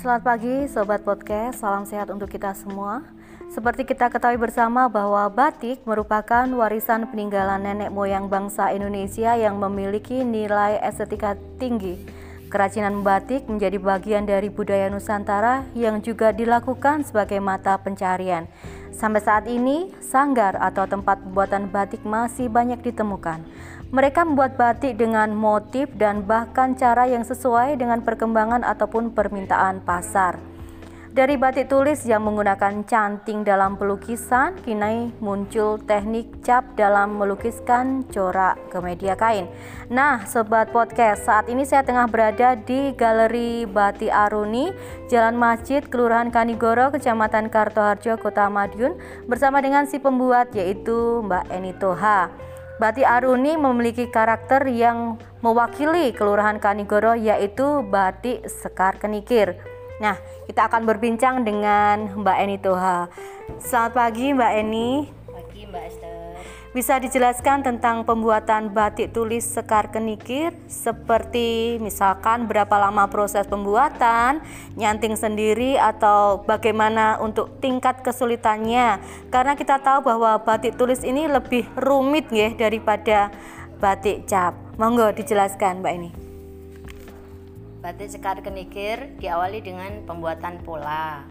Selamat pagi Sobat Podcast, salam sehat untuk kita semua. Seperti kita ketahui bersama bahwa batik merupakan warisan peninggalan nenek moyang bangsa Indonesia yang memiliki nilai estetika tinggi. Kerajinan batik menjadi bagian dari budaya Nusantara yang juga dilakukan sebagai mata pencarian. Sampai saat ini, sanggar atau tempat pembuatan batik masih banyak ditemukan mereka membuat batik dengan motif dan bahkan cara yang sesuai dengan perkembangan ataupun permintaan pasar. Dari batik tulis yang menggunakan canting dalam pelukisan, kini muncul teknik cap dalam melukiskan corak ke media kain. Nah, sobat podcast, saat ini saya tengah berada di Galeri Batik Aruni, Jalan Masjid, Kelurahan Kanigoro, Kecamatan Kartoharjo, Kota Madiun, bersama dengan si pembuat yaitu Mbak Eni Toha. Batik Aruni memiliki karakter yang mewakili Kelurahan Kanigoro yaitu batik Sekar Kenikir. Nah, kita akan berbincang dengan Mbak Eni Toha. Selamat pagi Mbak Eni. Pagi Mbak. Bisa dijelaskan tentang pembuatan batik tulis Sekar Kenikir seperti misalkan berapa lama proses pembuatan, nyanting sendiri atau bagaimana untuk tingkat kesulitannya. Karena kita tahu bahwa batik tulis ini lebih rumit ya daripada batik cap. Monggo dijelaskan Mbak ini. Batik Sekar Kenikir diawali dengan pembuatan pola.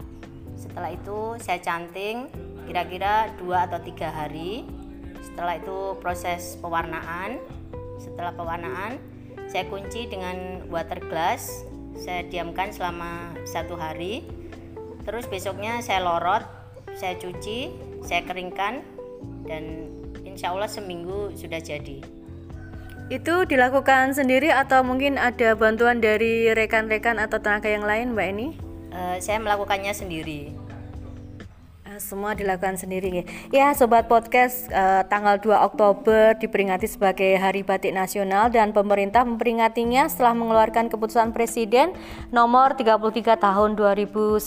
Setelah itu saya canting kira-kira dua atau tiga hari setelah itu proses pewarnaan. Setelah pewarnaan saya kunci dengan water glass. Saya diamkan selama satu hari. Terus besoknya saya lorot saya cuci saya keringkan dan insya Allah seminggu sudah jadi. Itu dilakukan sendiri atau mungkin ada bantuan dari rekan-rekan atau tenaga yang lain Mbak ini? Uh, saya melakukannya sendiri semua dilakukan sendiri. Ya sobat podcast eh, tanggal 2 Oktober diperingati sebagai Hari Batik Nasional dan pemerintah memperingatinya setelah mengeluarkan keputusan Presiden nomor 33 tahun 2009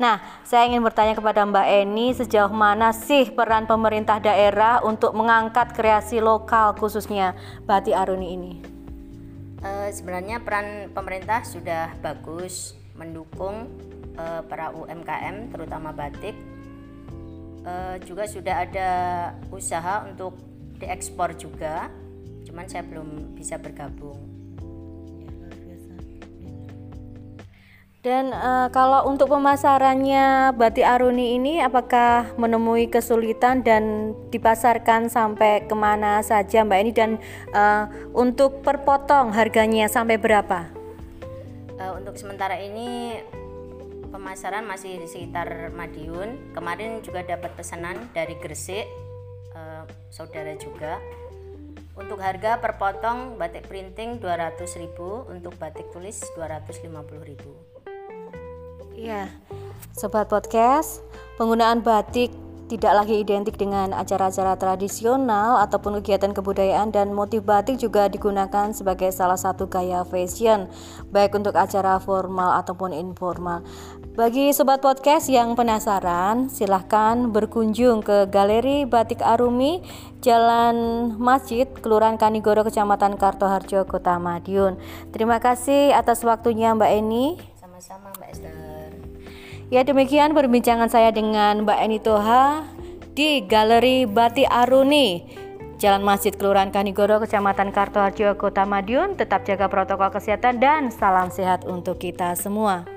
nah saya ingin bertanya kepada Mbak Eni sejauh mana sih peran pemerintah daerah untuk mengangkat kreasi lokal khususnya batik Aruni ini? Uh, sebenarnya peran pemerintah sudah bagus mendukung uh, para UMKM terutama batik uh, juga sudah ada usaha untuk diekspor juga. Cuman saya belum bisa bergabung. Dan uh, kalau untuk pemasarannya batik Aruni ini apakah menemui kesulitan dan dipasarkan sampai ke mana saja Mbak ini dan uh, untuk perpotong harganya sampai berapa? Uh, untuk sementara ini pemasaran masih di sekitar Madiun. Kemarin juga dapat pesanan dari Gresik, uh, saudara juga. Untuk harga per potong batik printing 200.000, untuk batik tulis 250.000. Iya. Sobat podcast, penggunaan batik tidak lagi identik dengan acara-acara tradisional ataupun kegiatan kebudayaan dan motif batik juga digunakan sebagai salah satu gaya fashion baik untuk acara formal ataupun informal. Bagi sobat podcast yang penasaran, silahkan berkunjung ke Galeri Batik Arumi, Jalan Masjid, Kelurahan Kanigoro, Kecamatan Kartoharjo, Kota Madiun. Terima kasih atas waktunya Mbak Eni. Sama-sama Mbak Esther. Ya demikian perbincangan saya dengan Mbak Eni Toha di Galeri Batik Aruni. Jalan Masjid Kelurahan Kanigoro, Kecamatan Kartoharjo, Kota Madiun. Tetap jaga protokol kesehatan dan salam sehat untuk kita semua.